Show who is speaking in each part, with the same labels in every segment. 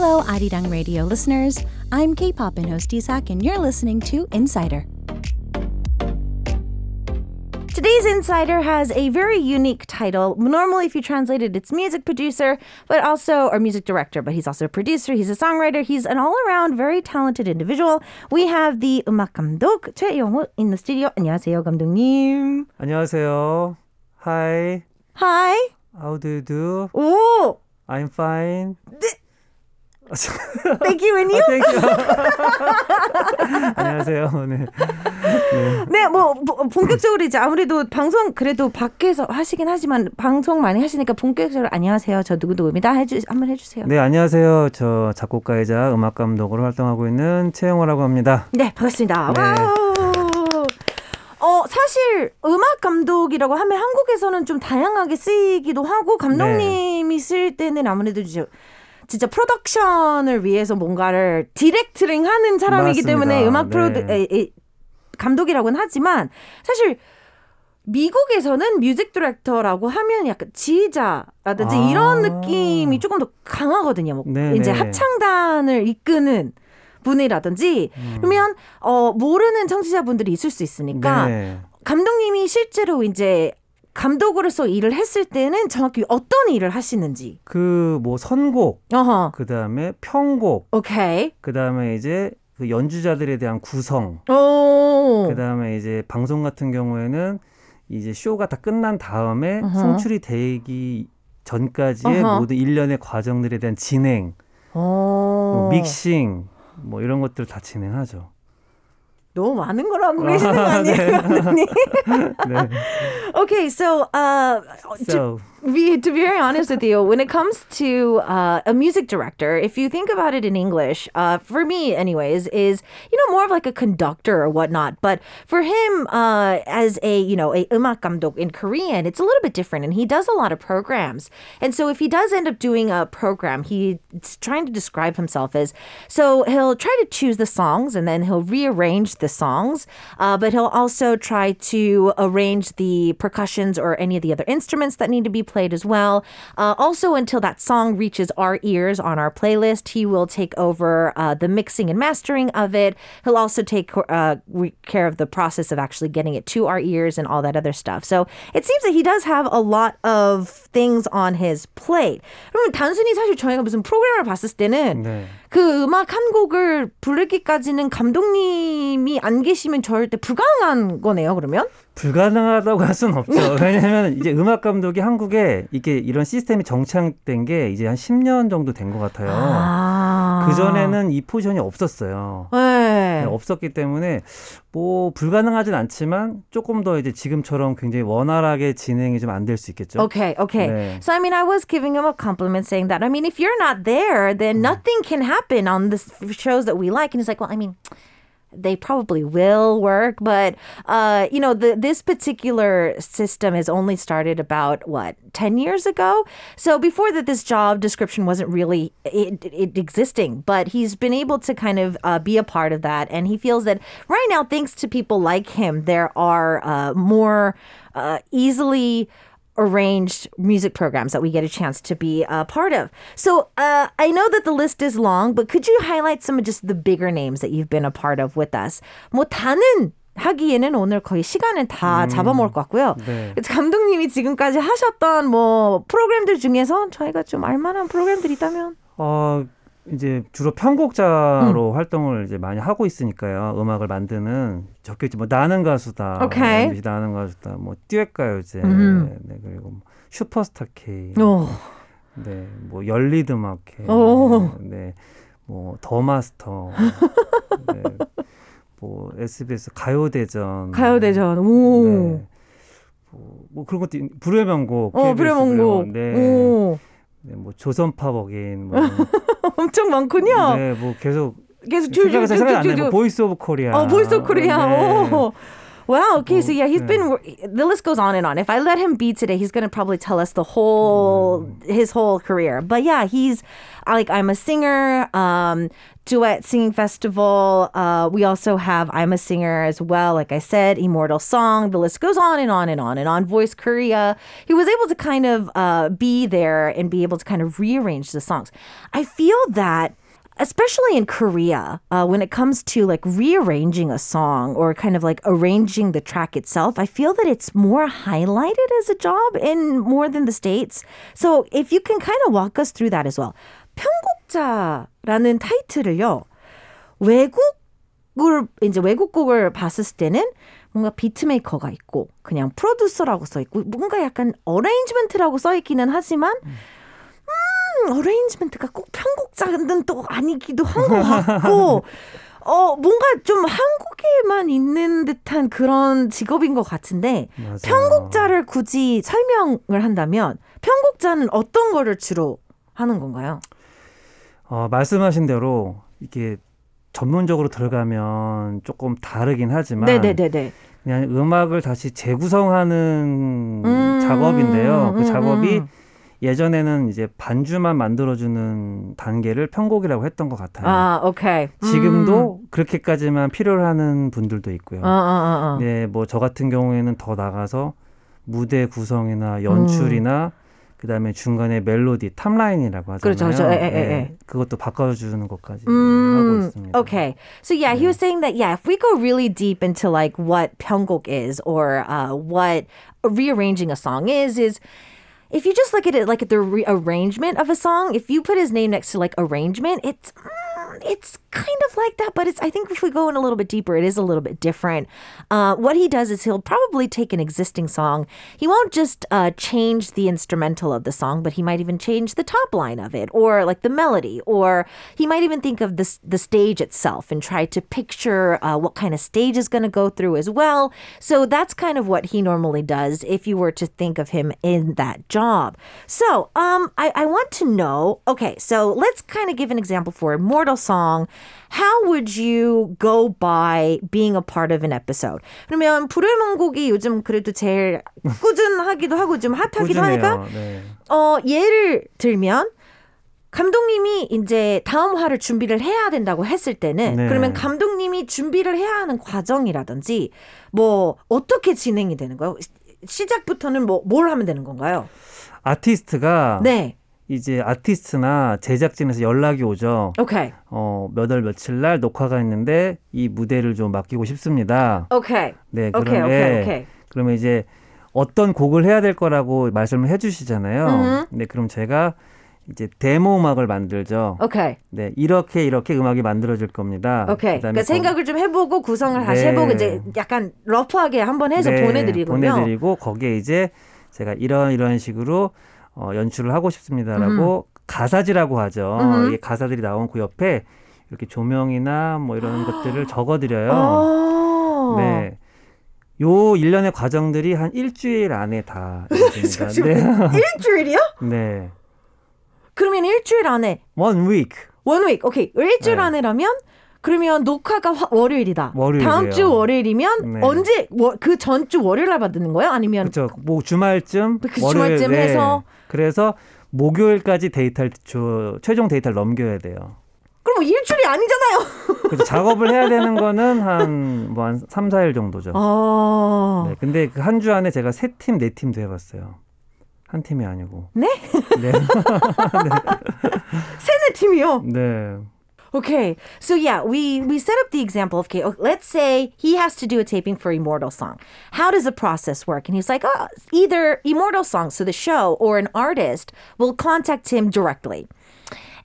Speaker 1: Hello, Arirang Radio listeners. I'm K-pop and host Isak, and you're listening to Insider. Today's Insider has a very unique title. Normally, if you translate it, it's music producer, but also, or music director, but he's also a producer, he's a songwriter, he's an all around very talented individual. We have the 음악 감독 최영우 in the studio. 안녕하세요, 감독님.
Speaker 2: 안녕하세요. Hi.
Speaker 1: Hi.
Speaker 2: How do you do?
Speaker 1: 오!
Speaker 2: I'm fine.
Speaker 1: Thank you, and you?
Speaker 2: Thank you. 안녕하세요. 네.
Speaker 1: 네, 뭐 보- 본격적으로 이제 아무래도 방송 그래도 밖에서 하시긴 하지만 방송 많이 하시니까 본격적으로 안녕하세요. 저 누구누구입니다. 해주 한번 해주세요.
Speaker 2: 네, 안녕하세요. 저 작곡가이자 음악 감독으로 활동하고 있는 최영호라고 합니다.
Speaker 1: 네, 반갑습니다.
Speaker 2: 네.
Speaker 1: 와우. 어, 사실 음악 감독이라고 하면 한국에서는 좀 다양하게 쓰이기도 하고 감독님이 쓸 때는 아무래도 이제 진짜 프로덕션을 위해서 뭔가를 directing 하는 사람이기
Speaker 2: 맞습니다.
Speaker 1: 때문에 음악
Speaker 2: 네.
Speaker 1: 프로드 에, 에, 감독이라고는 하지만 사실 미국에서는 music director라고 하면 약간 지휘자라든지
Speaker 2: 아.
Speaker 1: 이런 느낌이 조금 더 강하거든요. 뭐
Speaker 2: 네,
Speaker 1: 이제
Speaker 2: 네.
Speaker 1: 합창단을 이끄는 분이라든지
Speaker 2: 음.
Speaker 1: 그러면 어 모르는 청취자분들이 있을 수 있으니까
Speaker 2: 네.
Speaker 1: 감독님이 실제로 이제 감독으로서 일을 했을 때는 정확히 어떤 일을 하시는지.
Speaker 2: 그 뭐 선곡,
Speaker 1: 어허.
Speaker 2: 그다음에 편곡,
Speaker 1: 오케이.
Speaker 2: 그다음에 이제 그 연주자들에 대한 구성,
Speaker 1: 오.
Speaker 2: 그다음에 이제 방송 같은 경우에는 이제 쇼가 다 끝난 다음에
Speaker 1: 어허.
Speaker 2: 송출이 되기 전까지의
Speaker 1: 어허.
Speaker 2: 모든 일련의 과정들에 대한 진행,
Speaker 1: 오.
Speaker 2: 뭐 믹싱 뭐 이런 것들 다 진행하죠.
Speaker 1: 너무 많은 걸 하고 계시는 거 아니에요,
Speaker 2: 네. 네.
Speaker 1: okay, so uh,
Speaker 2: So
Speaker 1: be, to be very honest with you, when it comes to uh, a music director, if you think about it in English, uh, for me, anyways, is you know more of like a conductor or whatnot. But for him, uh, as a you know a umakamdok in Korean, it's a little bit different, and he does a lot of programs. And so if he does end up doing a program, he's trying to describe himself as so he'll try to choose the songs and then he'll rearrange the songs, uh, but he'll also try to arrange the percussions or any of the other instruments that need to be played as well. Uh, also, until that song reaches our ears on our playlist, he will take over uh, the mixing and mastering of it. He'll also take uh, re- care of the process of actually getting it to our ears and all that other stuff. So it seems that he does have a lot of things on his plate. 그러면 단순히 사실 저희가 무슨 프로그램을 봤을 때는
Speaker 2: 네.
Speaker 1: 그 음악 한 곡을 부르기까지는 감독님이 안 계시면 절대 불가능한 거네요, 그러면?
Speaker 2: 불가능하다고 할 수는 없죠. 왜냐하면 이제 음악 감독이 한국에 이게 이런 시스템이 정착된 게 이제 한 10년 정도 된 것 같아요.
Speaker 1: 아.
Speaker 2: 그 전에는 이 포지션이 없었어요.
Speaker 1: 네.
Speaker 2: 네, 없었기 때문에 뭐 불가능하진 않지만 조금 더 이제 지금처럼 굉장히 원활하게 진행이 좀 안 될 수 있겠죠.
Speaker 1: Okay, okay.
Speaker 2: 네.
Speaker 1: So I mean, I was giving him a compliment saying that. I mean, if you're not there, then nothing can happen on the shows that we like. And he's like, well, I mean, they probably will work, but uh, you know, the this particular system has only started about what ten years ago. So before that, this job description wasn't really it, it existing, but he's been able to kind of uh, be a part of that, and he feels that right now, thanks to people like him, there are uh, more uh, easily arranged music programs that we get a chance to be a part of. So uh, I know that the list is long, but could you highlight some of just the bigger names that you've been a part of with us? 뭐 다는 하기에는 오늘 거의 시간을 다 잡아먹을 것 같고요.
Speaker 2: 네.
Speaker 1: 감독님이 지금까지 하셨던 뭐 프로그램들 중에서 저희가 좀 알만한 프로그램들이 있다면
Speaker 2: 어 이제 주로 편곡자로 활동을 이제 많이 하고 있으니까요. 음악을 만드는 적혀있지 뭐 나는 가수다,
Speaker 1: 오케이.
Speaker 2: MBC 나는 가수다, 뭐 듀엣가요제,
Speaker 1: 음.
Speaker 2: 네 그리고 뭐 슈퍼스타 K,
Speaker 1: 오.
Speaker 2: 네, 뭐 열리드마켓,
Speaker 1: 오.
Speaker 2: 네, 뭐 더 마스터, 네, 뭐 SBS 가요대전,
Speaker 1: 가요대전 오.
Speaker 2: 네, 뭐, 뭐 그런 것도 있- 불후의 명곡,
Speaker 1: 어, 불의 명곡.
Speaker 2: 네,
Speaker 1: 오.
Speaker 2: 네, 뭐 조선팝 어게인, 뭐,
Speaker 1: 엄청 많군요.
Speaker 2: 네, 뭐 계속
Speaker 1: 계속.
Speaker 2: 뭐
Speaker 1: 줄줄줄줄줄.
Speaker 2: 보이스 오브 코리아.
Speaker 1: 어, 보이스 오브 코리아.
Speaker 2: 네.
Speaker 1: 오. Wow. Okay. so yeah, he's
Speaker 2: yeah.
Speaker 1: been. The list goes on and on. If I let him be today, he's gonna probably tell us the whole his whole career. But yeah, he's like I'm a singer. Um, duet singing festival. Uh, we also have I'm a singer as well. Like I said, Immortal Song. The list goes on and on and on and on. Voice Korea. He was able to kind of uh, be there and be able to kind of rearrange the songs. I feel that especially in Korea, uh, when it comes to like rearranging a song or kind of like arranging the track itself, I feel that it's more highlighted as a job in more than the States. So if you can kind of walk us through that as well. 편곡자라는 타이틀을요, 외국을, 이제 외국곡을 봤을 때는 뭔가 비트메이커가 있고, 그냥 프로듀서라고 써 있고, 뭔가 약간 어레인지먼트라고 써 있기는 하지만, 음, arrangement가 꼭 편곡자는 또 아니기도 한 것 같고, 어, 뭔가 좀 한국에만 있는 듯한 그런 직업인 것 같은데,
Speaker 2: 맞아요.
Speaker 1: 편곡자를 굳이 설명을 한다면, 편곡자는 어떤 거를 주로 하는 건가요?
Speaker 2: 어, 말씀하신 대로 이게 전문적으로 들어가면 조금 다르긴 하지만
Speaker 1: 네네네네.
Speaker 2: 그냥 음악을 다시 재구성하는
Speaker 1: 음,
Speaker 2: 작업인데요. 그
Speaker 1: 음,
Speaker 2: 작업이
Speaker 1: 음.
Speaker 2: 예전에는 이제 반주만 만들어주는 단계를 편곡이라고 했던 것 같아요.
Speaker 1: 아, 오케이.
Speaker 2: 지금도 그렇게까지만 필요로 하는 분들도 있고요.
Speaker 1: 음. 어, 어, 어, 어.
Speaker 2: 네, 뭐 저 같은 경우에는 더 나가서 무대 구성이나 연출이나 그다음에 중간에 멜로디 탑라인이라고 하잖아요.
Speaker 1: 그렇죠, 그렇죠. 에, 에, 에, 에.
Speaker 2: 네, 그것도 바꿔주는 것까지 하고
Speaker 1: Mm,
Speaker 2: 있습니다.
Speaker 1: okay. So yeah, he was saying that yeah, if we go really deep into like what pyeongguk is or uh, what rearranging a song is, is if you just look at it like at the rearrangement of a song, if you put his name next to like arrangement, it's mm, it's kind of like that, but it's I think if we go in a little bit deeper, it is a little bit different. Uh, what he does is he'll probably take an existing song. He won't just uh, change the instrumental of the song, but he might even change the top line of it, or like the melody, or he might even think of the the stage itself and try to picture uh, what kind of stage is going to go through as well. So that's kind of what he normally does if you were to think of him in that job. So um, I, I want to know. Okay, so let's kind of give an example for Immortal Song. How would you go by being a part of an episode? 그러면 불을망곡이 요즘 그래도 제일 꾸준하기도 하고 좀 핫하기도 하니까.
Speaker 2: 네.
Speaker 1: 어, 예를 들면 감독님이 이제 다음 화를 준비를 해야 된다고 했을 때는
Speaker 2: 네.
Speaker 1: 그러면 감독님이 준비를 해야 하는 과정이라든지 뭐 어떻게 진행이 되는 거예요? 시- 시작부터는 뭐 뭘 하면 되는 건가요?
Speaker 2: 아티스트가
Speaker 1: 네.
Speaker 2: 이제 아티스트나 제작진에서 연락이 오죠.
Speaker 1: 오케이.
Speaker 2: 어, 몇 월 며칠 날 녹화가 있는데 이 무대를 좀 맡기고 싶습니다.
Speaker 1: 오케이.
Speaker 2: 네,
Speaker 1: 오케이.
Speaker 2: 그러면
Speaker 1: 오케이. 오케이.
Speaker 2: 그러면 이제 어떤 곡을 해야 될 거라고 말씀을 해 주시잖아요.
Speaker 1: 음흠.
Speaker 2: 네, 그럼 제가 이제 데모 음악을 만들죠.
Speaker 1: 오케이.
Speaker 2: 네, 이렇게 이렇게 음악이 만들어질 겁니다.
Speaker 1: 오케이.
Speaker 2: 그다음에
Speaker 1: 그러니까 생각을 좀 해보고 구성을 다시
Speaker 2: 네.
Speaker 1: 해보고 이제 약간 러프하게 한번 해서
Speaker 2: 네,
Speaker 1: 보내드리군요.
Speaker 2: 보내드리고 거기에 이제 제가 이런 이런 식으로 어, 연출을 하고 싶습니다라고 가사지라고 하죠.
Speaker 1: 음흠.
Speaker 2: 이 가사들이 나온 그 옆에 이렇게 조명이나 뭐 이런 것들을 적어드려요.
Speaker 1: 어.
Speaker 2: 네. 요 일련의 과정들이 한 일주일 안에 다 이루어집니다. 네.
Speaker 1: 일주일이요?
Speaker 2: 네.
Speaker 1: 그러면 일주일 안에
Speaker 2: One week.
Speaker 1: 원 week. 오케이. 일주일
Speaker 2: 네.
Speaker 1: 안에라면 그러면 녹화가 화, 월요일이다.
Speaker 2: 월요일이에요.
Speaker 1: 다음 주 월요일이면
Speaker 2: 네.
Speaker 1: 언제 그 전 주 월요일 날 받는 거예요? 아니면
Speaker 2: 그렇죠. 뭐 주말쯤
Speaker 1: 그
Speaker 2: 월요일,
Speaker 1: 주말쯤
Speaker 2: 네.
Speaker 1: 해서?
Speaker 2: 그래서 목요일까지 데이터를 저, 최종 데이터를 넘겨야 돼요.
Speaker 1: 그럼 뭐 일주일이 아니잖아요.
Speaker 2: 그래서 작업을 해야 되는 거는 한 뭐한 3, 4일 정도죠.
Speaker 1: 아.
Speaker 2: 네. 근데 그 한 주 안에 제가 세 팀, 네 팀도 해 봤어요. 한 팀이 아니고.
Speaker 1: 네?
Speaker 2: 네.
Speaker 1: 세네 팀이요.
Speaker 2: 네.
Speaker 1: Okay, so yeah, we we set up the example of okay, let's say he has to do a taping for Immortal Song. How does the process work? And he's like, oh, either Immortal Song, so the show, or an artist will contact him directly.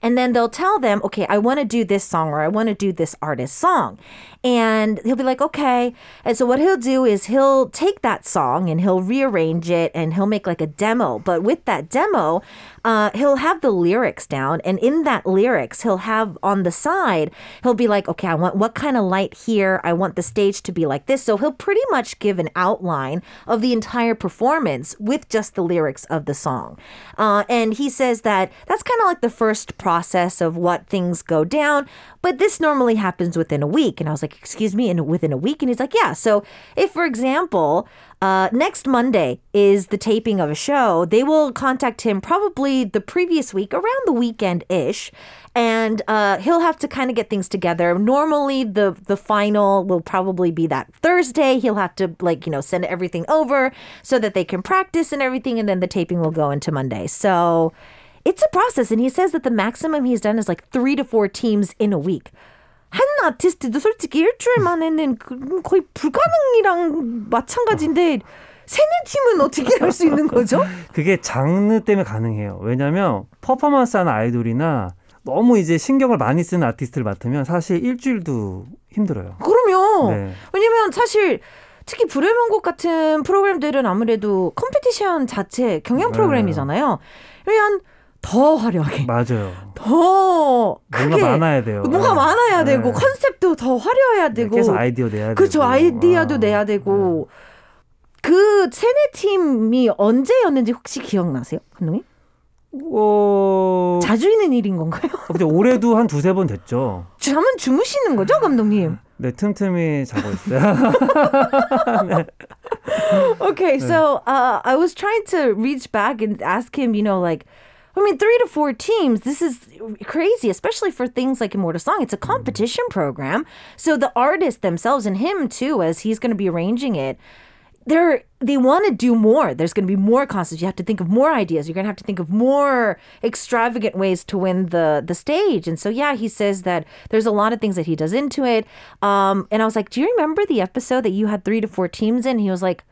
Speaker 1: And then they'll tell them, okay, I want to do this song or I want to do this artist song. And he'll be like, okay. And so what he'll do is he'll take that song and he'll rearrange it and he'll make like a demo. But with that demo, uh, he'll have the lyrics down. And in that lyrics, he'll have on the side, he'll be like, okay, I want what kind of light here? I want the stage to be like this. So he'll pretty much give an outline of the entire performance with just the lyrics of the song. Uh, and he says that that's kind of like the first process of what things go down. But this normally happens within a week. And I was like, excuse me, and within a week? And he's like, yeah. So if, for example, uh, next Monday is the taping of a show, they will contact him probably the previous week, around the weekend ish. And uh, he'll have to kind of get things together. Normally, the the final will probably be that Thursday. He'll have to like you know send everything over so that they can practice and everything, and then the taping will go into Monday. So it's a process. And he says that the maximum he's done is like three to four teams in a week. 한 아티스트도 솔직히 일주일 만에는 그- 거의 불가능이랑 마찬가지인데 세네 팀은 어떻게 할 수 있는 거죠?
Speaker 2: 그게 장르 때문에 가능해요. 왜냐하면 퍼포먼스하는 아이돌이나 너무 이제 신경을 많이 쓰는 아티스트를 맡으면 사실 일주일도 힘들어요.
Speaker 1: 그러면
Speaker 2: 네.
Speaker 1: 왜냐면 사실 특히 불후의 명곡 같은 프로그램들은 아무래도 competition 자체 경연
Speaker 2: 네.
Speaker 1: 프로그램이잖아요. 그러면 더 화려하게,
Speaker 2: 맞아요.
Speaker 1: 더 크게
Speaker 2: 뭔가 많아야 돼요.
Speaker 1: 뭐가
Speaker 2: 네.
Speaker 1: 많아야
Speaker 2: 네.
Speaker 1: 되고 컨셉도 더 화려해야
Speaker 2: 네,
Speaker 1: 되고
Speaker 2: 계속 아이디어 내야 되고.
Speaker 1: 그렇죠 아이디어도
Speaker 2: 아,
Speaker 1: 내야 되고 그 세네 팀이 언제였는지 혹시 기억나세요, 감독님?
Speaker 2: 네. 어,
Speaker 1: 자주 있는 일인 건가요?
Speaker 2: 근데 올해도 한 두세 번 됐죠.
Speaker 1: 잠은 주무시는 거죠, 감독님?
Speaker 2: 네, 틈틈이 자고 있어요.
Speaker 1: Okay, so uh, I was trying to reach back and ask him, you know, like, I mean, three to four teams, this is crazy, especially for things like Immortal Song. It's a competition program. So the artists themselves and him too, as he's going to be arranging it, they're they want to do more. There's going to be more concepts. You have to think of more ideas. You're going to have to think of more extravagant ways to win the the stage. And so yeah, he says that there's a lot of things that he does into it. Um, and I was like, do you remember the episode that you had three to four teams in? He was like,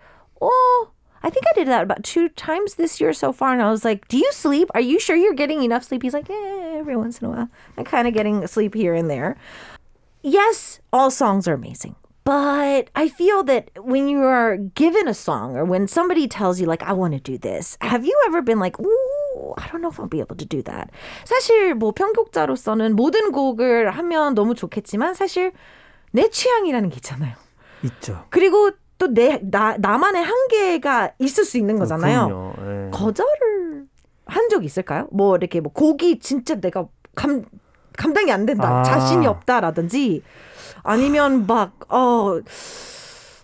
Speaker 1: oh. I think I did that about two times this year so far. And I was like, Do you sleep? Are you sure you're getting enough sleep? He's like, Yeah, every once in a while. I'm kind of getting sleep here and there yes, all songs are amazing. But I feel that when you are given a song or when somebody tells you, like, I want to do this, have you ever been like, ooh, I don't know if I'll be able to do that? 사실 뭐 편곡자로서는 모든 곡을 하면 너무 좋겠지만 사실 내 취향이라는 게 있잖아요.
Speaker 2: 있죠.
Speaker 1: 그리고 또 내, 나, 나만의 한계가 있을 수 있는 거잖아요.
Speaker 2: 그럼요. 예.
Speaker 1: 거절을 한적 있을까요? 뭐 이렇게 뭐 곡이 진짜 내가 감 감당이 안 된다,
Speaker 2: 아.
Speaker 1: 자신이 없다라든지 아니면 막 어.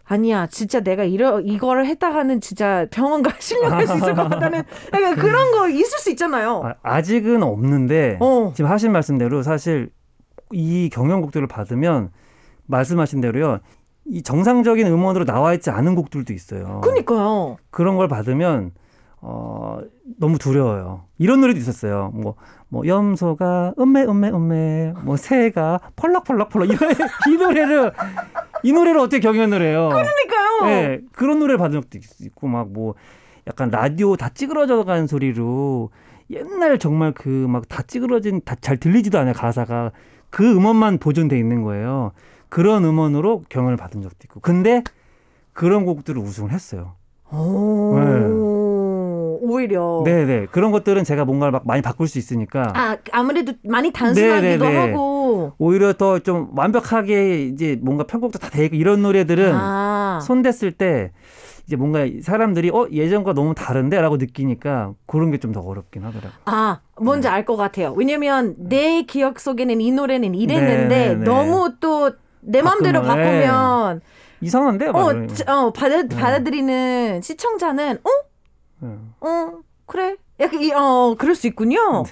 Speaker 1: 아니야, 진짜 내가 이러 이거를 했다 하는 진짜 병원 가 실려갈 수 있을 것 같다는 약간 그런 거 있을 수 있잖아요.
Speaker 2: 아, 아직은 없는데
Speaker 1: 어.
Speaker 2: 지금 하신 말씀대로 사실 이 경연곡들을 받으면 말씀하신 대로요. 이 정상적인 음원으로 나와 있지 않은 곡들도 있어요.
Speaker 1: 그러니까요.
Speaker 2: 그런 걸 받으면 어 너무 두려워요. 이런 노래도 있었어요. 뭐뭐 염소가 음메 음메 음메 뭐 새가 펄럭펄럭펄럭 이, 노래- 이 노래를 이 노래를 어떻게 경연을 해요?
Speaker 1: 그러니까요.
Speaker 2: 네, 그런 노래를 받은 적도 있- 있고 막 뭐 약간 라디오 다 찌그러져 가는 소리로 옛날 정말 그 막 다 찌그러진 다 잘 들리지도 않아요 가사가 그 음원만 보존돼 있는 거예요. 그런 음원으로 경연을 받은 적도 있고 근데 그런 곡들을 우승을 했어요.
Speaker 1: 오, 오히려.
Speaker 2: 네네 그런 것들은 제가 뭔가를 막 많이 바꿀 수 있으니까
Speaker 1: 아 아무래도 많이 단순하기도
Speaker 2: 네네네.
Speaker 1: 하고.
Speaker 2: 오히려 더 좀 완벽하게 이제 뭔가 편곡도 다 되고 이런 노래들은
Speaker 1: 아.
Speaker 2: 손댔을 때 이제 뭔가 사람들이 어 예전과 너무 다른데 라고 느끼니까 그런 게 좀 더 어렵긴 하더라고요.
Speaker 1: 아, 뭔지 알것 같아요. 왜냐면 내 기억 속에는 이 노래는 이랬는데
Speaker 2: 네, 네, 네.
Speaker 1: 너무 또 내 마음대로
Speaker 2: 바꾸면, 이상한데? 막
Speaker 1: 어, 어 받아 받아들이는 시청자는 어?
Speaker 2: 네.
Speaker 1: 어, 그래. 약간 이, 어, 그럴 수 있군요.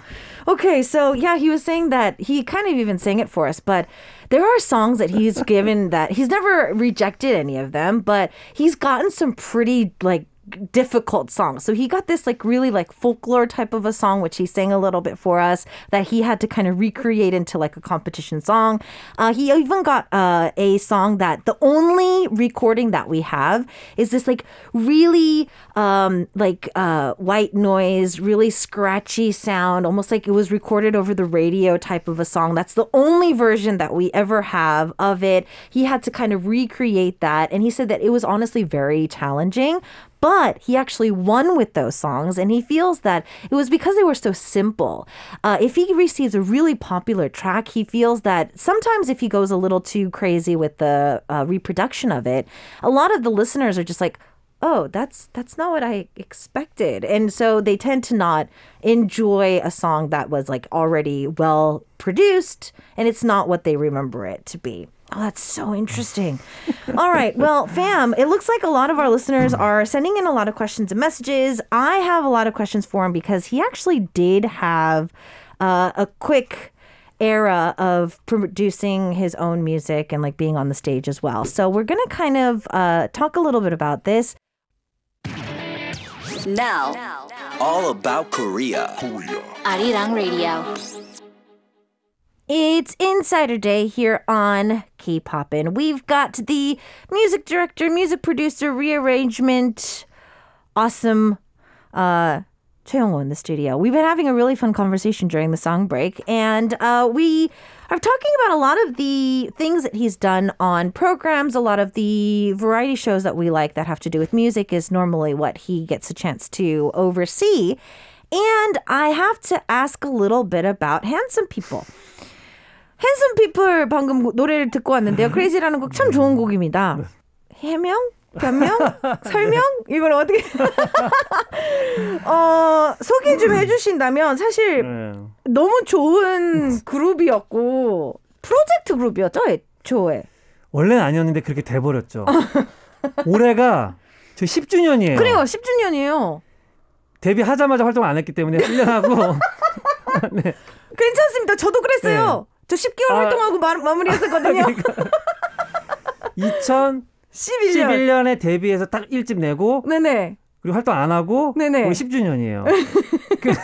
Speaker 1: Okay, so yeah, he was saying that he kind of even sang it for us, but there are songs that he's given that he's never rejected any of them, but he's gotten some pretty like difficult song. So he got this like really like folklore type of a song, which he sang a little bit for us that he had to kind of recreate into like a competition song. Uh, he even got uh, a song that the only recording that we have is this like really um, like uh, white noise, really scratchy sound, almost like it was recorded over the radio type of a song. That's the only version that we ever have of it. He had to kind of recreate that, and he said that it was honestly very challenging. But he actually won with those songs, and he feels that it was because they were so simple. Uh, if he receives a really popular track, he feels that sometimes if he goes a little too crazy with the uh, reproduction of it, a lot of the listeners are just like, oh, that's that's not what I expected. And so they tend to not enjoy a song that was like already well produced and it's not what they remember it to be. Oh, that's so interesting. All right. Well, fam, it looks like a lot of our listeners are sending in a lot of questions and messages. I have a lot of questions for him because he actually did have uh, a quick era of producing his own music and like being on the stage as well. So we're going to kind of uh, talk a little bit about this.
Speaker 3: Now,
Speaker 4: All about Korea.
Speaker 3: Arirang Radio.
Speaker 1: It's Insider Day here on K-Poppin'. We've got the music director, music producer, rearrangement, awesome uh in the studio. We've been having a really fun conversation during the song break, and uh, we are talking about a lot of the things that he's done on programs. A lot of the variety shows that we like that have to do with music is normally what he gets a chance to oversee. And I have to ask a little bit about Handsome People. 핸섬 피플 방금 노래를 듣고 왔는데요. 크레이지라는 곡 참 좋은 곡입니다. 해명? 변명? 설명? 이걸 어떻게 어, 소개 좀 해주신다면 사실
Speaker 2: 네.
Speaker 1: 너무 좋은 그룹이었고 프로젝트 그룹이었죠 애초에.
Speaker 2: 원래는 아니었는데 그렇게 돼버렸죠. 올해가 저 10주년이에요.
Speaker 1: 그래요 10주년이에요.
Speaker 2: 데뷔하자마자 활동을 안 했기 때문에 1년하고
Speaker 1: 괜찮습니다. 저도 그랬어요. 저 10개월
Speaker 2: 아.
Speaker 1: 활동하고 마, 마무리했었거든요. 11년.
Speaker 2: 2011년 에 데뷔해서 딱 1집 내고
Speaker 1: 네네.
Speaker 2: 그리고 활동 안 하고
Speaker 1: 네네.
Speaker 2: 우리 10주년이에요. 그래서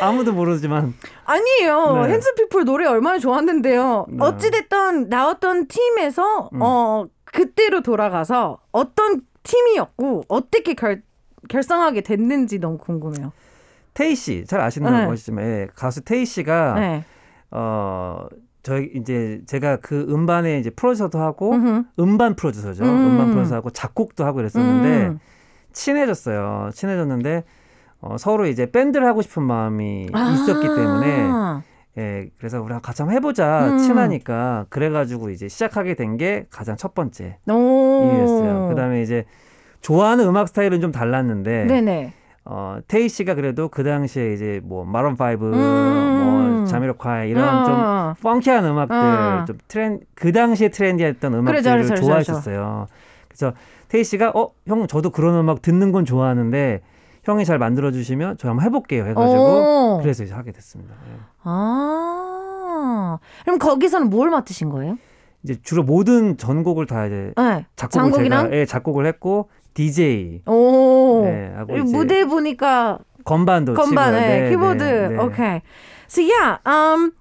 Speaker 2: 아무도 모르지만
Speaker 1: 아니에요.
Speaker 2: 네.
Speaker 1: 핸스피플 노래 얼마나 좋았는데요.
Speaker 2: 네.
Speaker 1: 어찌 됐던 나왔던 팀에서
Speaker 2: 음.
Speaker 1: 어 그때로 돌아가서 어떤 팀이었고 어떻게 결 결성하게 됐는지 너무 궁금해요.
Speaker 2: 테이 씨 잘 아시는
Speaker 1: 네.
Speaker 2: 것이지만 예, 가수 테이 씨가
Speaker 1: 네.
Speaker 2: 어 저희 이제 제가 그 음반의 이제 프로듀서도 하고
Speaker 1: 음흠.
Speaker 2: 음반 프로듀서죠.
Speaker 1: 음.
Speaker 2: 음반 프로듀서하고 작곡도 하고 그랬었는데
Speaker 1: 음.
Speaker 2: 친해졌어요. 친해졌는데 어, 서로 이제 밴드를 하고 싶은 마음이 있었기 때문에
Speaker 1: 아.
Speaker 2: 예, 그래서 우리 같이 한번 해보자
Speaker 1: 음.
Speaker 2: 친하니까 그래가지고 이제 시작하게 된 게 가장 첫 번째
Speaker 1: 오.
Speaker 2: 이유였어요. 그다음에 이제 좋아하는 음악 스타일은 좀 달랐는데
Speaker 1: 네네.
Speaker 2: 어, 테이 씨가 그래도 그 당시에 이제 뭐 Maroon 5,
Speaker 1: 음.
Speaker 2: 뭐 Jamiroquai 이런 좀
Speaker 1: 어.
Speaker 2: funky한 음악들,
Speaker 1: 어.
Speaker 2: 좀 트렌 그 당시에 trendy했던 음악들을
Speaker 1: 그러죠, 그러죠,
Speaker 2: 좋아했었어요. 그래서 테이 씨가 어, 형 저도 그런 음악 듣는 건 좋아하는데 형이 잘 만들어 주시면 저 한번 해 볼게요 해 가지고
Speaker 1: 오.
Speaker 2: 그래서 이제 하게 됐습니다. 예.
Speaker 1: 아. 그럼 거기서는 뭘 맡으신 거예요?
Speaker 2: 이제 주로 모든 전곡을 다 이제
Speaker 1: 네.
Speaker 2: 작곡을
Speaker 1: 장곡이랑?
Speaker 2: 제가 예, 작곡을 했고 DJ
Speaker 1: 오.
Speaker 2: 네, 하고
Speaker 1: 무대 보니까
Speaker 2: 건반도
Speaker 1: 건반. 네,
Speaker 2: 네,
Speaker 1: 키보드.
Speaker 2: 네, 네.
Speaker 1: Okay. So yeah, um,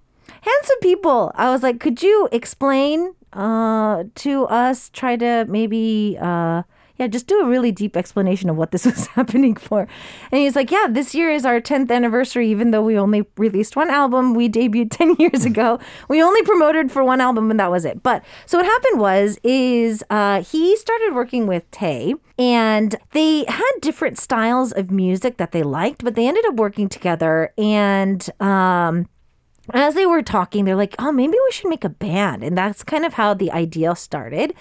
Speaker 1: handsome people. I was like, could you explain uh to us? Try to maybe uh. Yeah, just do a really deep explanation of what this was happening for. And he's like, Yeah, this year is our 10th anniversary, even though we only released one album. We debuted 10 years ago. We only promoted for one album, and that was it. But so what happened was, is uh, he started working with Tay, and they had different styles of music that they liked, but they ended up working together. And um, as they were talking, they're like, oh, maybe we should make a band. And that's kind of how the idea started.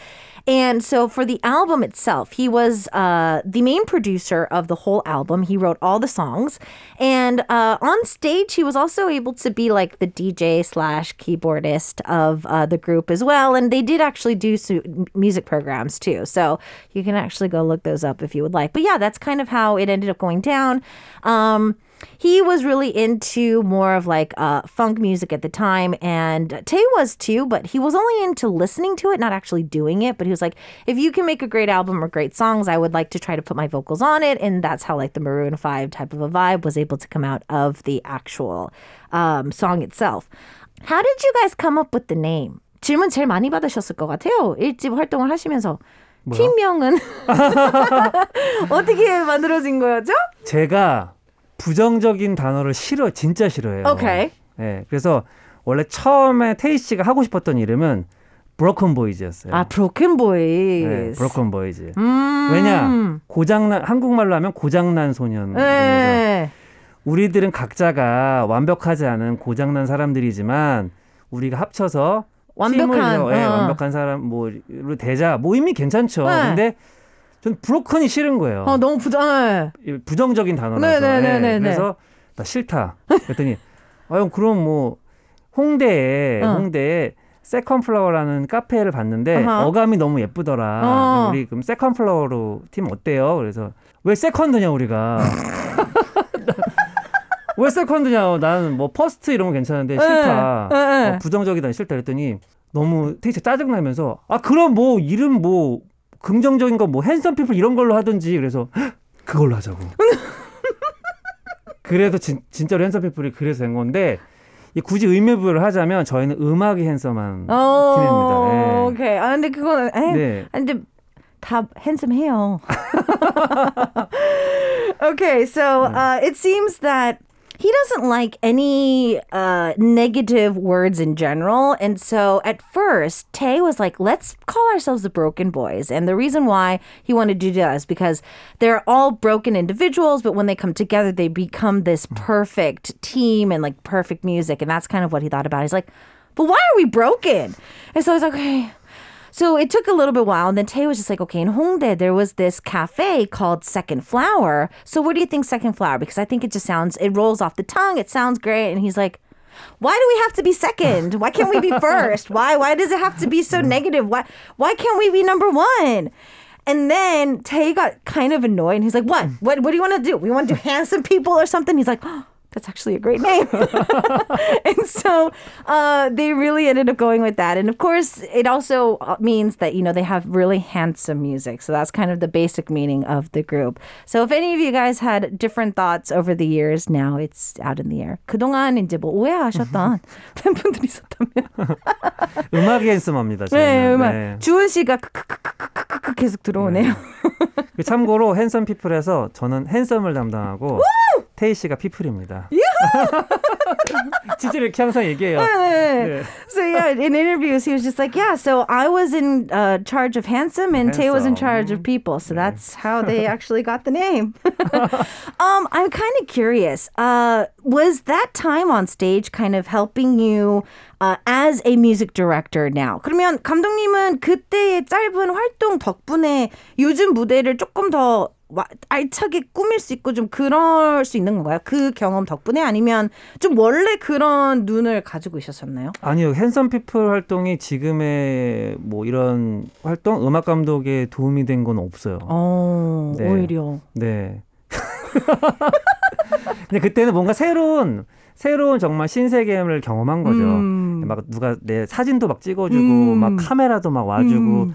Speaker 1: And so for the album itself, he was uh, the main producer of the whole album. He wrote all the songs. And uh, on stage, he was also able to be like the DJ slash keyboardist of uh, the group as well. And they did actually do su- music programs too. So you can actually go look those up if you would like. But yeah, that's kind of how it ended up going down. Um, he was really into more of like uh, funk music at the time, and Tay was too, but he was only into listening to it, not actually doing it. But he was like, if you can make a great album or great songs, I would like to try to put my vocals on it. And that's how like the Maroon 5 type of a vibe was able to come out of the actual um, song itself. How did you guys come up with the name? 질문 제일 많이 받으셨을 것 같아요. 일집 활동을 하시면서. 팀명은 어떻게 만들어진 거였죠?
Speaker 2: 제가 부정적인 단어를 싫어 진짜 싫어해요.
Speaker 1: 오케이.
Speaker 2: 예, 그래서 원래 처음에 테이 씨가 하고 싶었던 이름은 Broken Boys였어요.
Speaker 1: 아, Broken Boys.
Speaker 2: 네, Broken Boys.
Speaker 1: 음.
Speaker 2: 왜냐 고장난 한국말로 하면 고장난 소년.
Speaker 1: 네.
Speaker 2: 우리들은 각자가 완벽하지 않은 고장난 사람들이지만 우리가 합쳐서
Speaker 1: 완벽한,
Speaker 2: 팀을, 예,
Speaker 1: 어.
Speaker 2: 완벽한 사람 뭐로 되자 뭐 이미 괜찮죠.
Speaker 1: 네.
Speaker 2: 근데 전 broken이 싫은 거예요.
Speaker 1: 어, 너무 부정.
Speaker 2: 이 부정적인 단어라서.
Speaker 1: 네네네네네.
Speaker 2: 예, 그래서 나 싫다. 그랬더니 아 형 그럼 뭐 홍대에
Speaker 1: 어.
Speaker 2: 홍대에 Second Flower라는 카페를 봤는데
Speaker 1: 어허.
Speaker 2: 어감이 너무 예쁘더라.
Speaker 1: 어.
Speaker 2: 우리 그럼 Second Flower로 팀 어때요? 그래서 왜 second냐 우리가. 왜 second냐? 나는 뭐 first 이런 거 괜찮은데 싫다.
Speaker 1: 예, 예.
Speaker 2: 어, 부정적이다 싫다 그랬더니 너무 테이 씨 짜증 나면서 아 그럼 뭐 이름 뭐 긍정적인 거 뭐 Handsome People 이런 걸로 하든지 그래서 헉, 그걸로 하자고. 그래도 진, 진짜로 Handsome People이 그래서 된 건데 이 굳이 의미 부여를 하자면 저희는 음악이 핸섬한
Speaker 1: 어,
Speaker 2: 팀입니다.
Speaker 1: 오케이. 아, 근데 그거는, 에,
Speaker 2: 예. 네.
Speaker 1: 근데 다 핸섬해요. okay, so uh, it seems that he doesn't like any uh, negative words in general. And so at first, Tay was like, let's call ourselves the Broken Boys. And the reason why he wanted to do that is because they're all broken individuals, but when they come together, they become this perfect team and like perfect music. And that's kind of what he thought about. He's like, but why are we broken? And so I was like, okay. So it took a little bit while, and then Tay was just like, okay, in Hongdae, there was this cafe called Second Flower. So what do you think, Second Flower? Because I think it just sounds, it rolls off the tongue, it sounds great. And he's like, why do we have to be second? Why can't we be first? Why why does it have to be so mm. negative? Why why can't we be number one? And then Tay got kind of annoyed and he's like, What? What what do you want to do? We want to do handsome people or something? He's like, oh, that's actually a great name. and so uh, they really ended up going with that. And of course, it also uh, means that, you know, they have really handsome music. So that's kind of the basic meaning of the group. So if any of you guys had different thoughts over the years, now it's out in the air. 그동안 이제 뭐 오해하셨던 팬분들이 있었다면.
Speaker 2: 음악이 핸섬합니다.
Speaker 1: 네,
Speaker 2: 저희는.
Speaker 1: 음악.
Speaker 2: 네.
Speaker 1: 주은 씨가 크크크크크크 계속 들어오네요.
Speaker 2: 그 참고로 핸섬 피플에서 저는 핸섬을 담당하고 테이 씨가 피플입니다. 진짜 이렇게 항상 얘기해요. 네.
Speaker 1: So yeah, in interviews, he was just like, yeah. So I was in uh, charge of handsome, and Tay was in charge of people. So that's how they actually got the name. um, I'm kind of curious. Uh, was that time on stage kind of helping you uh, as a music director now? 그러면 감독님은 그때의 짧은 활동 덕분에 요즘 무대를 조금 더 와- 알차게 꾸밀 수 있고 좀 그럴 수 있는 건가요? 그 경험 덕분에 아니면 좀 원래 그런 눈을 가지고 있었었나요?
Speaker 2: 아니요, 핸섬 피플 활동이 지금의 뭐 이런 활동, 음악 감독에 도움이 된 건 없어요.
Speaker 1: 어,
Speaker 2: 네.
Speaker 1: 오히려.
Speaker 2: 네. 근데 그때는 뭔가 새로운 새로운 정말 신세계를 경험한 거죠.
Speaker 1: 음.
Speaker 2: 막 누가 내 사진도 막 찍어주고
Speaker 1: 음.
Speaker 2: 막 카메라도 막 와주고
Speaker 1: 음.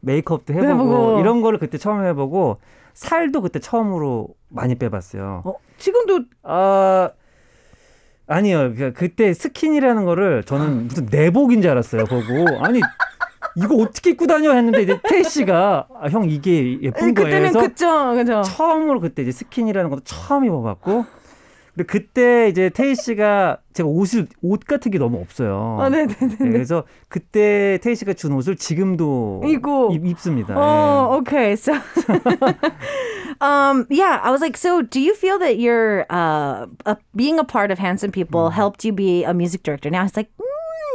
Speaker 2: 메이크업도 해보고
Speaker 1: 해보고.
Speaker 2: 이런 거를 그때 처음 해보고 살도 그때 처음으로 많이 빼봤어요.
Speaker 1: 어, 지금도
Speaker 2: 아 아니요. 그 그때 skinny라는 거를 저는 무슨 내복인 줄 알았어요. 보고 아니 이거 어떻게 입고 다녀 했는데 이제 테이 씨가 아, 형 이게 예쁜 거예요.
Speaker 1: 그때는 그죠, 그죠.
Speaker 2: 처음으로 그때 이제 skinny라는 것도 처음 입어봤고 근데 그때 이제 테이 씨가 제가 옷을 옷 같은 게 너무 없어요.
Speaker 1: 아, 네, 네, 네.
Speaker 2: 네, 그래서 그때 테이 씨가 준 옷을 지금도
Speaker 1: 입고.
Speaker 2: 입, 입습니다.
Speaker 1: Oh, okay. So, um, yeah, I was like, so do you feel that you're uh, uh being a part of Handsome People helped you be a music director? Now he's like, mm,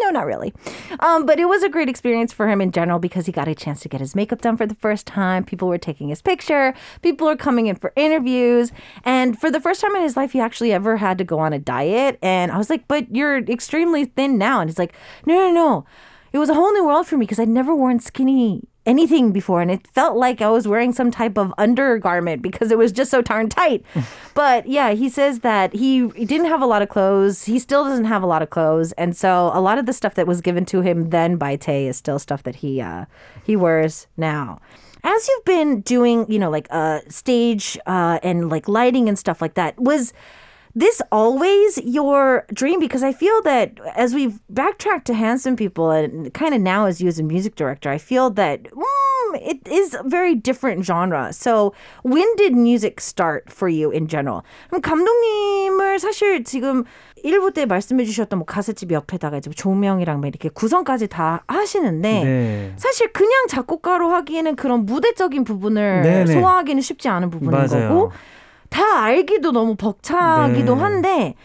Speaker 1: no, not really. Um, but it was a great experience for him in general because he got a chance to get his makeup done for the first time. People were taking his picture. People were coming in for interviews, and for the first time in his life, he actually ever had to go on a diet. And I was like, but you're extremely thin now, and he's like, no, no, no. It was a whole new world for me because I'd never worn skinny anything before and it felt like I was wearing some type of undergarment because it was just so darn tight. but yeah, he says that he, he didn't have a lot of clothes. He still doesn't have a lot of clothes. And so a lot of the stuff that was given to him then by Tay is still stuff that he uh he wears now. As you've been doing, you know, like uh stage uh and like lighting and stuff like that, was this always your dream? Because I feel that as we've backtracked to Handsome People and kind of now as you as a music director, I feel that mm, it is a very different genre. So when did music start for you in general? 그럼 감독님을 사실 지금 1부 때 말씀해 주셨던 뭐 가스집 옆에다가 이제 조명이랑 막 이렇게 구성까지 다 하시는데
Speaker 2: 네.
Speaker 1: 사실 그냥 작곡가로 하기에는 그런 무대적인 부분을
Speaker 2: 네네.
Speaker 1: 소화하기는 쉽지 않은 부분인
Speaker 2: 맞아요.
Speaker 1: 거고 다 알기도 너무 벅차기도
Speaker 2: 네.
Speaker 1: 한데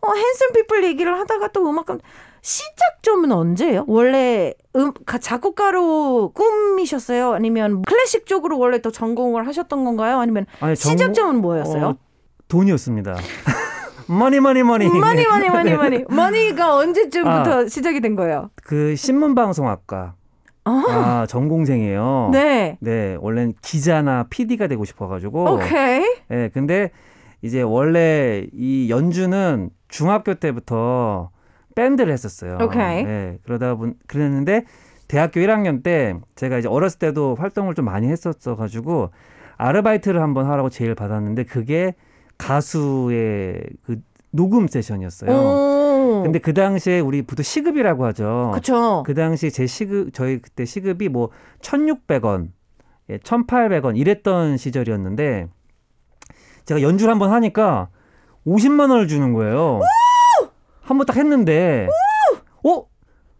Speaker 1: 어, Handsome People 얘기를 하다가 또 음악 감 시작점은 언제예요? 원래 음, 가- 작곡가로 꿈이셨어요? 아니면 클래식 쪽으로 원래 또 전공을 하셨던 건가요? 아니면
Speaker 2: 아니, 전-
Speaker 1: 시작점은 뭐였어요?
Speaker 2: 어, 돈이었습니다.
Speaker 1: money money money. money money money money money가 언제쯤부터 시작이 된 거예요?
Speaker 2: 그 신문 방송학과 아, 전공생이에요.
Speaker 1: 네.
Speaker 2: 네, 원래는 기자나 PD가 되고 싶어가지고.
Speaker 1: 오케이.
Speaker 2: 네, 근데 이제 원래 이 연주는 중학교 때부터 밴드를 했었어요.
Speaker 1: 오케이.
Speaker 2: 네, 그러다 본 그랬는데 대학교 1학년 때 제가 이제 어렸을 때도 활동을 좀 많이 했었어가지고 아르바이트를 한번 하라고 제의를 받았는데 그게 가수의 그 녹음 세션이었어요.
Speaker 1: 오.
Speaker 2: 근데 그 당시에 우리 부도 시급이라고 하죠.
Speaker 1: 그쵸.
Speaker 2: 그 당시 제 시급 저희 그때 시급이 뭐 1,600원, 예, 1,800원 이랬던 시절이었는데 제가 연주를 한번 하니까 50만 원을 주는 거예요. 한 번 딱 했는데 어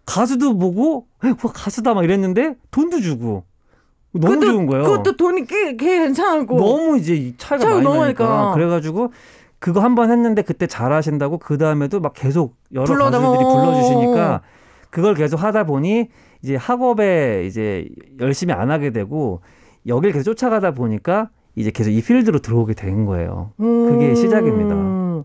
Speaker 2: 가수도 보고 와 가수다 막 이랬는데 돈도 주고 너무
Speaker 1: 그것도-
Speaker 2: 좋은 거예요.
Speaker 1: 그것도 돈이 꽤, 꽤 괜찮고.
Speaker 2: 너무 이제 이 차이가
Speaker 1: 차이가
Speaker 2: 많이 나니까. 그래가지고 그거 한 번 했는데 그때 잘하신다고 그 다음에도 막 계속 여러
Speaker 1: 불러다-
Speaker 2: 가수들이
Speaker 1: 어.
Speaker 2: 불러주시니까 그걸 계속 하다 보니 이제 학업에 이제 열심히 안 하게 되고 여길 계속 쫓아가다 보니까 이제 계속 이 필드로 들어오게 된 거예요. 그게 시작입니다.
Speaker 1: 음.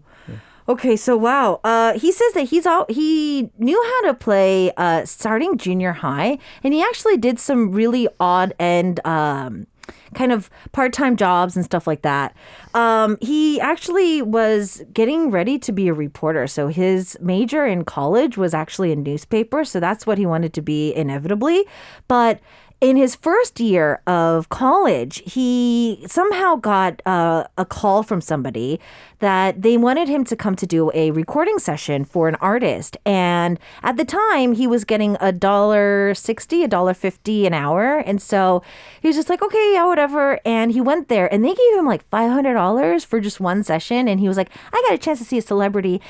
Speaker 1: Okay, so wow. Uh, he says that he's all, he knew how to play uh, starting junior high, and he actually did some really odd and um, kind of part-time jobs and stuff like that. Um, he actually was getting ready to be a reporter. So his major in college was actually a newspaper. So that's what he wanted to be inevitably, but in his first year of college, he somehow got uh, a call from somebody that they wanted him to come to do a recording session for an artist. And at the time, he was getting a dollar sixty, a dollar fifty an hour. And so he was just like, okay, yeah, whatever. And he went there and they gave him like $500 for just one session. And he was like, I got a chance to see a celebrity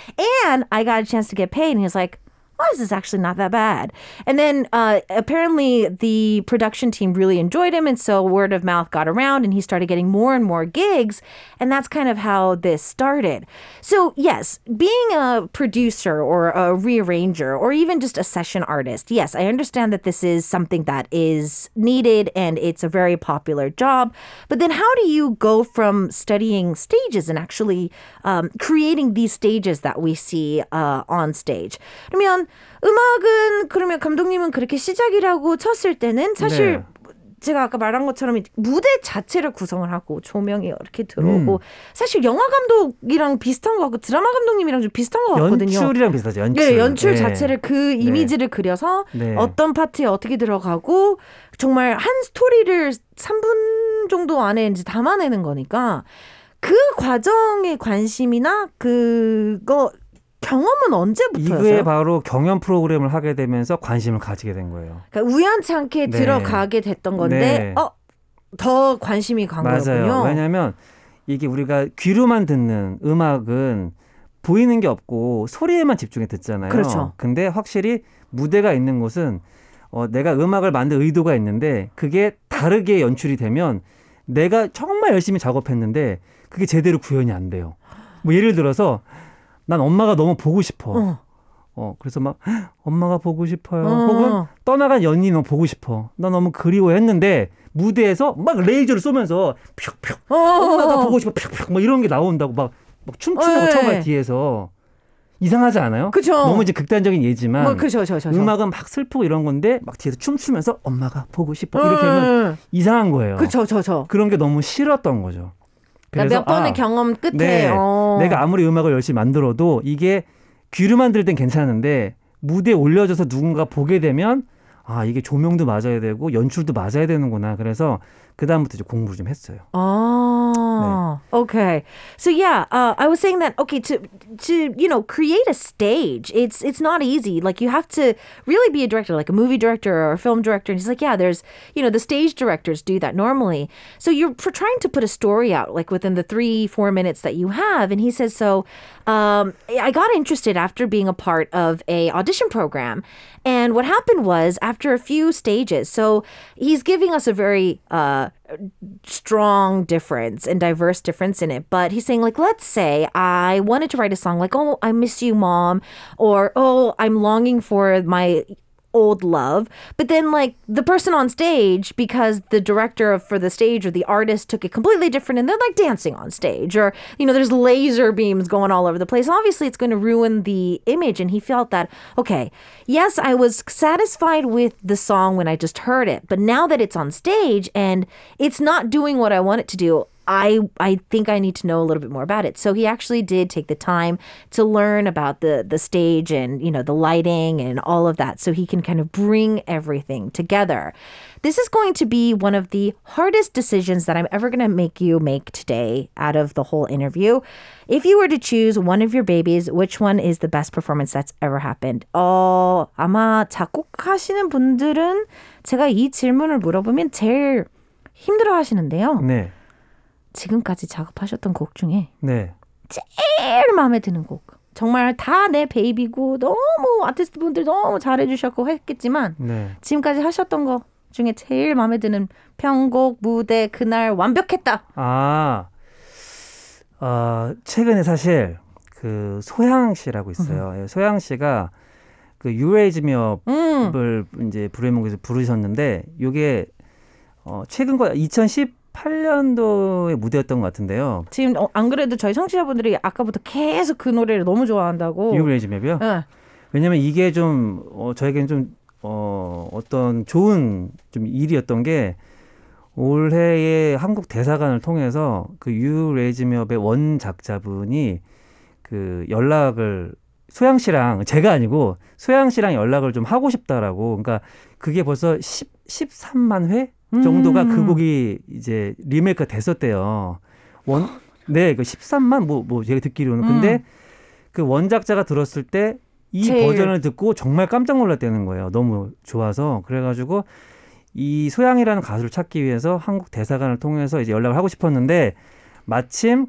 Speaker 1: and I got a chance to get paid. And he was like, why is this actually not that bad? And then uh, apparently the production team really enjoyed him. And so word of mouth got around and he started getting more and more gigs. And that's kind of how this started. So, yes, being a producer or a rearranger or even just a session artist, yes, I understand that this is something that is needed and it's a very popular job. But then how do you go from studying stages and actually um, creating these stages that we see uh, on stage? I mean, 음악은 그러면 감독님은 그렇게 시작이라고 쳤을 때는 사실
Speaker 2: 네.
Speaker 1: 제가 아까 말한 것처럼 이 무대 자체를 구성을 하고 조명이 이렇게 들어오고 사실 영화 감독이랑 비슷한 것 같고 드라마 감독님이랑 좀 비슷한 것 같거든요.
Speaker 2: 연출이랑 비슷하죠. 연출.
Speaker 1: 네, 연출
Speaker 2: 네.
Speaker 1: 자체를 그 이미지를 그려서
Speaker 2: 네.
Speaker 1: 어떤 파트에 어떻게 들어가고 정말 한 스토리를 3분 정도 안에 이제 담아내는 거니까 그 과정의 관심이나 그거 경험은 언제부터였어요?
Speaker 2: 이거에 바로 경연 프로그램을 하게 되면서 관심을 가지게 된 거예요.
Speaker 1: 그러니까 우연치 않게
Speaker 2: 네.
Speaker 1: 들어가게 됐던 건데
Speaker 2: 네.
Speaker 1: 어, 더 관심이 간
Speaker 2: 맞아요.
Speaker 1: 거군요.
Speaker 2: 왜냐하면 이게 우리가 귀로만 듣는 음악은 보이는 게 없고 소리에만 집중해 듣잖아요.
Speaker 1: 그렇죠.
Speaker 2: 근데 확실히 무대가 있는 곳은 어, 내가 음악을 만들 의도가 있는데 그게 다르게 연출이 되면 내가 정말 열심히 작업했는데 그게 제대로 구현이 안 돼요. 뭐 예를 들어서 난 엄마가 너무 보고 싶어.
Speaker 1: 어.
Speaker 2: 어, 그래서 막 엄마가 보고 싶어요.
Speaker 1: 어.
Speaker 2: 혹은 떠나간 연인이 너무 보고 싶어. 나 너무 그리워 했는데 무대에서 막 레이저를 쏘면서 픽픽
Speaker 1: 어.
Speaker 2: 엄마 나 보고 싶어 픽픽 막 이런 게 나온다고 막, 막 춤추는
Speaker 1: 네.
Speaker 2: 거 처음에 뒤에서 이상하지 않아요?
Speaker 1: 그죠.
Speaker 2: 너무 이제 극단적인 예지만
Speaker 1: 뭐 그죠, 저, 저, 저.
Speaker 2: 음악은 막 슬프고 이런 건데 막 뒤에서 춤추면서 엄마가 보고 싶어 이렇게 하면
Speaker 1: 음.
Speaker 2: 이상한 거예요.
Speaker 1: 그쵸, 저, 저.
Speaker 2: 그런 게 너무 싫었던 거죠.
Speaker 1: 그러니까 몇 번의
Speaker 2: 아,
Speaker 1: 경험 끝에
Speaker 2: 네.
Speaker 1: 어.
Speaker 2: 내가 아무리 음악을 열심히 만들어도 이게 귀로만 들을 땐 괜찮은데 무대에 올려져서 누군가 보게 되면 아 이게 조명도 맞아야 되고 연출도 맞아야 되는구나. 그래서 그 다음부터 이제 공부를 좀 했어요.
Speaker 1: Oh, okay. So yeah, uh, I was saying that okay to to you know create a stage. It's it's not easy. Like you have to really be a director, like a movie director or a film director. And he's like, yeah, there's you know the stage directors do that normally. So you're for trying to put a story out like within the three four minutes that you have. And he says so. Um, I got interested after being a part of a audition program, and what happened was after a few stages. So he's giving us a very uh, strong difference and diverse difference in it. But he's saying, like, let's say I wanted to write a song like, oh, I miss you, mom, or oh, I'm longing for my old love. But then like the person on stage because the director of, for the stage or the artist took it completely different and they're like dancing on stage or you know there's laser beams going all over the place. Obviously it's going to ruin the image. And he felt that okay yes i was satisfied with the song when i just heard it but now that it's on stage and it's not doing what i want it to do I I think I need to know a little bit more about it. So he actually did take the time to learn about the the stage and you know the lighting and all of that so he can kind of bring everything together. This is going to be one of the hardest decisions that I'm ever going to make you make today out of the whole interview. If you were to choose one of your babies, which one is the best performance that's ever happened? 어, 아마 작곡하시는 분들은 제가 이 질문을 물어보면 제일 힘들어 하시는데요.
Speaker 2: 네.
Speaker 1: 지금까지 작업하셨던 곡 중에
Speaker 2: 네.
Speaker 1: 제일 마음에 드는 곡. 정말 다 내 베이비고 너무 아티스트 분들 너무 잘해주셨고 했겠지만
Speaker 2: 네.
Speaker 1: 지금까지 하셨던 거 중에 제일 마음에 드는 편곡 무대 그날 완벽했다.
Speaker 2: 아, 어, 최근에 사실 그 소양 씨라고 있어요. 예, 소양 씨가 그 유레이즈미업을
Speaker 1: 음.
Speaker 2: 이제 브레이목에서 부르셨는데 이게 어, 최근 거 2018년도의 무대였던 것 같은데요.
Speaker 1: 지금 어, 안 그래도 저희 청취자분들이 아까부터 계속 그 노래를 너무 좋아한다고.
Speaker 2: 유레이즈미업이요.
Speaker 1: 예.
Speaker 2: 왜냐면 이게 좀 어, 저에겐 좀 어, 어떤 좋은 좀 일이었던 게 올해의 한국 대사관을 통해서 그 유레이즈미업의 원작자분이 그 연락을 소양 씨랑 제가 아니고 소양 씨랑 연락을 좀 하고 싶다라고 그러니까 그게 벌써 10, 13만 회 정도가 그
Speaker 1: 음.
Speaker 2: 곡이 이제 리메이크가 됐었대요. 원, 네, 그 13만 뭐, 뭐 제가 듣기로는. 근데
Speaker 1: 음.
Speaker 2: 그 원작자가 들었을 때 이. 버전을 듣고 정말 깜짝 놀랐다는 거예요. 너무 좋아서. 그래가지고 이 소양이라는 가수를 찾기 위해서 한국 대사관을 통해서 이제 연락을 하고 싶었는데 마침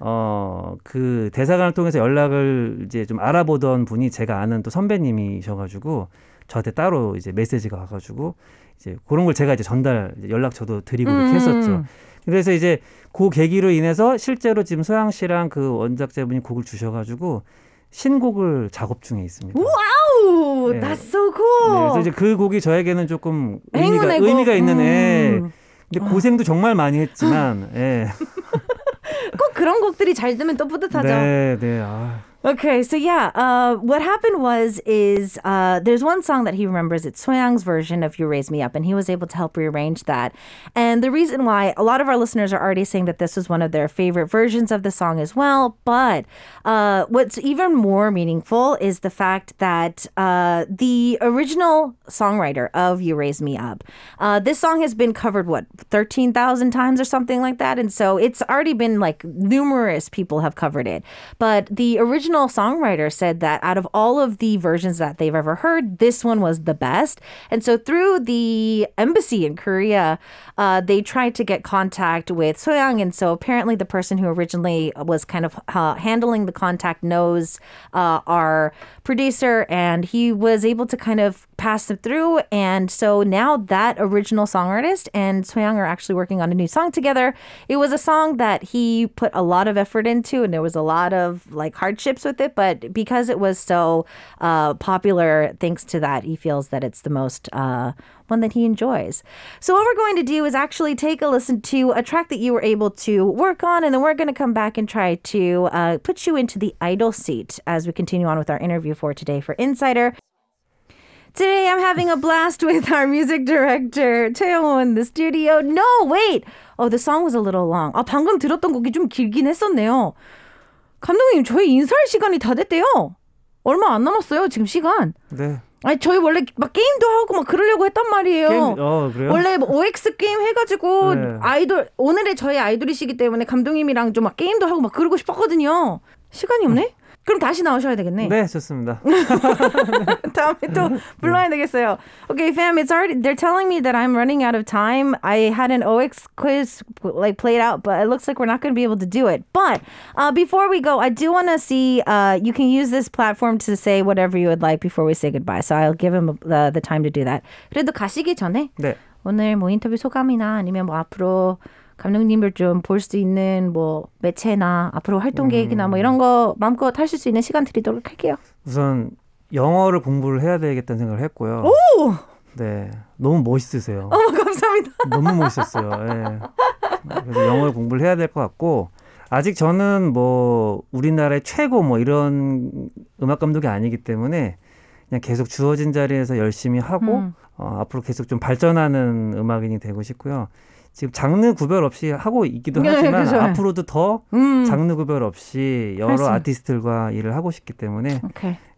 Speaker 2: 어 그 대사관을 통해서 연락을 이제 좀 알아보던 분이 제가 아는 또 선배님이셔가지고 저한테 따로 이제 메시지가 와가지고 이제 그런 걸 제가 이제 전달 연락처도 드리고 이렇게
Speaker 1: 음.
Speaker 2: 했었죠. 그래서 이제 그 계기로 인해서 실제로 지금 소향 씨랑 그 원작자분이 곡을 주셔가지고 신곡을 작업 중에 있습니다.
Speaker 1: wow,
Speaker 2: 네.
Speaker 1: so
Speaker 2: 네,
Speaker 1: cool.
Speaker 2: 그래서 이제 그 곡이 저에게는 조금 의미가. 의미가 있는 애.
Speaker 1: 음.
Speaker 2: 근데 고생도 정말 많이 했지만, 예.
Speaker 1: 꼭 그런 곡들이 잘 되면 또 뿌듯하죠.
Speaker 2: 네, 네. 아,
Speaker 1: Okay, so yeah, uh, what happened was is uh, there's one song that he remembers. It's Sohyang's version of "You Raise Me Up," and he was able to help rearrange that. And the reason why a lot of our listeners are already saying that this was one of their favorite versions of the song as well. But uh, what's even more meaningful is the fact that uh, the original songwriter of "You Raise Me Up," uh, this song has been covered what thirteen thousand times or something like that, and so it's already been like numerous people have covered it. But the original songwriter said that out of all of the versions that they've ever heard, this one was the best. And so through the embassy in Korea, uh, they tried to get contact with Soyoung. And so apparently the person who originally was kind of uh, handling the contact knows uh, our producer and he was able to kind of pass it through. And so now that original song artist and Soyoung are actually working on a new song together. It was a song that he put a lot of effort into and there was a lot of like hardships with it. But because it was so uh, popular, thanks to that, he feels that it's the most uh, one that he enjoys. So what we're going to do is actually take a listen to a track that you were able to work on, and then we're going to come back and try to uh, put you into the idol seat as we continue on with our interview for today for Insider. Today I'm having a blast with our music director 최영호 in the studio. No, wait. Oh, the song was a little long. 아, 방금 들었던 곡이 좀 길긴 했었네요. 감독님, 저희 인사할 시간이 다 됐대요. 얼마 안 남았어요, 지금 시간.
Speaker 2: 네.
Speaker 1: 아니, 저희 원래 막 게임도 하고 막 그러려고 했단 말이에요.
Speaker 2: 게임, 어?
Speaker 1: 원래 뭐 OX 게임 해가지고
Speaker 2: 네.
Speaker 1: 아이돌 오늘의 저희 아이돌이시기 때문에 감독님이랑 좀 막 게임도 하고 막 그러고 싶었거든요. 시간이 없네? 그럼 다시 나오셔야 되겠네.
Speaker 2: 네, 좋습니다.
Speaker 1: 다음에 또 불러야 되겠어요. Okay, fam, it's already they're telling me that I'm running out of time. I had an OX quiz like played out, but it looks like we're not going to be able to do it. But uh, before we go, I do want to see. Uh, you can use this platform to say whatever you would like before we say goodbye. So I'll give him the, the time to do that. 그래도 가시기 전에
Speaker 2: 네.
Speaker 1: 오늘 뭐 인터뷰 소감이나 아니면 뭐 앞으로 감독님을 좀 볼 수 있는 뭐 매체나 앞으로 활동 계획이나 뭐 이런 거 마음껏 하실 수 있는 시간 드리도록 할게요.
Speaker 2: 우선 영어를 공부를 해야 되겠다는 생각을 했고요.
Speaker 1: 오!
Speaker 2: 네, 너무 멋있으세요.
Speaker 1: 어, 감사합니다.
Speaker 2: 너무 멋있었어요. 예. 그래서 영어를 공부를 해야 될 것 같고 아직 저는 뭐 우리나라의 최고 뭐 이런 음악 감독이 아니기 때문에 그냥 계속 주어진 자리에서 열심히 하고
Speaker 1: 음.
Speaker 2: 어, 앞으로 계속 좀 발전하는 음악인이 되고 싶고요. 지금 장르 구별 없이 하고 있기도
Speaker 1: 네,
Speaker 2: 하지만
Speaker 1: 그죠.
Speaker 2: 앞으로도 더
Speaker 1: 음.
Speaker 2: 장르 구별 없이 여러 아티스트들과 일을 하고 싶기 때문에.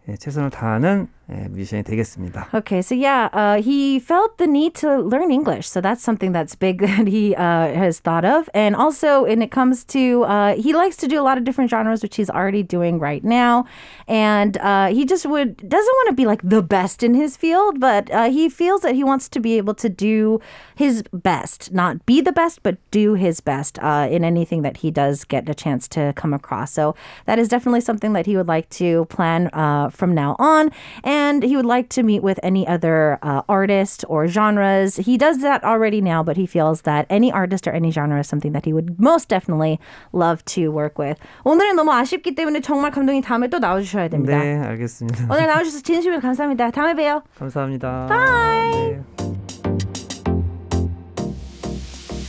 Speaker 2: 예, 최선을 다하는 뮤지션이 되겠습니다.
Speaker 1: Okay, so yeah, uh, he felt the need to learn English. So that's something that's big that he uh, has thought of. And also, when it comes to, uh, he likes to do a lot of different genres, which he's already doing right now. And uh, he just would, doesn't want to be like the best in his field, but uh, he feels that he wants to be able to do his best, not be the best, but do his best uh, in anything that he does get a chance to come across. So that is definitely something that he would like to plan uh, from now on. And he would like to meet with any other uh, artist or genres. He does that already now, but he feels that any artist or any genre is something that he would most definitely love to work with. 오늘은 너무 아쉽기 때문에 정말 감독님 다음에 또 나와주셔야 됩니다.
Speaker 2: 네, 알겠습니다.
Speaker 1: 오늘 나와주셔서 진심으로 감사합니다. 다음에 봬요.
Speaker 2: 감사합니다.
Speaker 1: Bye.
Speaker 2: 네.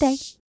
Speaker 5: Wednesday.